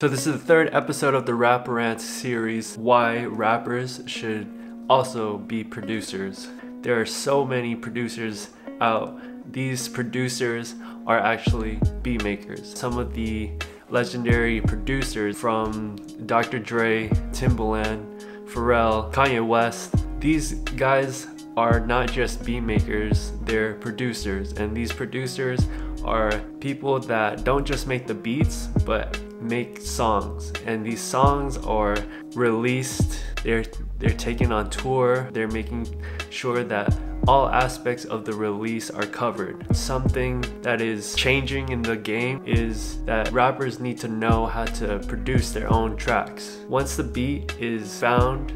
So this is the third episode of the Rap Rant series, why rappers should also be producers. There are so many producers out. These producers are actually beat makers. Some of the legendary producers from Dr. Dre, Timbaland, Pharrell, Kanye West, these guys are not just beat makers, they're producers. And these producers are people that don't just make the beats, but make songs and these songs are released they're they're taken on tour they're making sure that all aspects of the release are covered. Something that is changing in the game is that rappers need to know how to produce their own tracks. Once the beat is found,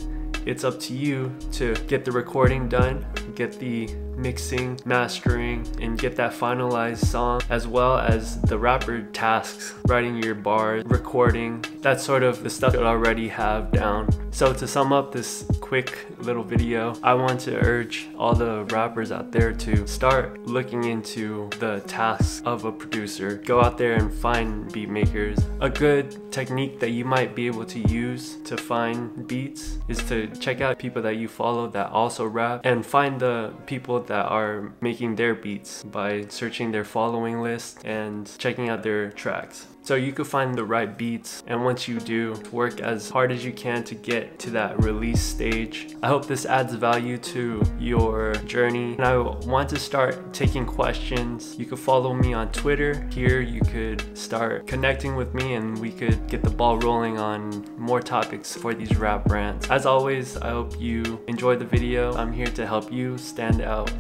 it's up to you to get the recording done, get the mixing, mastering, and get that finalized song, as well as the rapper tasks, writing your bars, recording, that's sort of the stuff you already have down. So to sum up this quick little video, I want to urge all the rappers out there to start looking into the tasks of a producer. Go out there and find beat makers. A good technique that you might be able to use to find beats is to check out people that you follow that also rap and find the people that are making their beats by searching their following list and checking out their tracks. So you could find the right beats and once you do, work as hard as you can to get to that release stage. I hope this adds value to your journey and I want to start taking questions. You could follow me on Twitter. Here you could start connecting with me and we could get the ball rolling on more topics for these rap rants. As always, I hope you enjoyed the video. I'm here to help you stand out.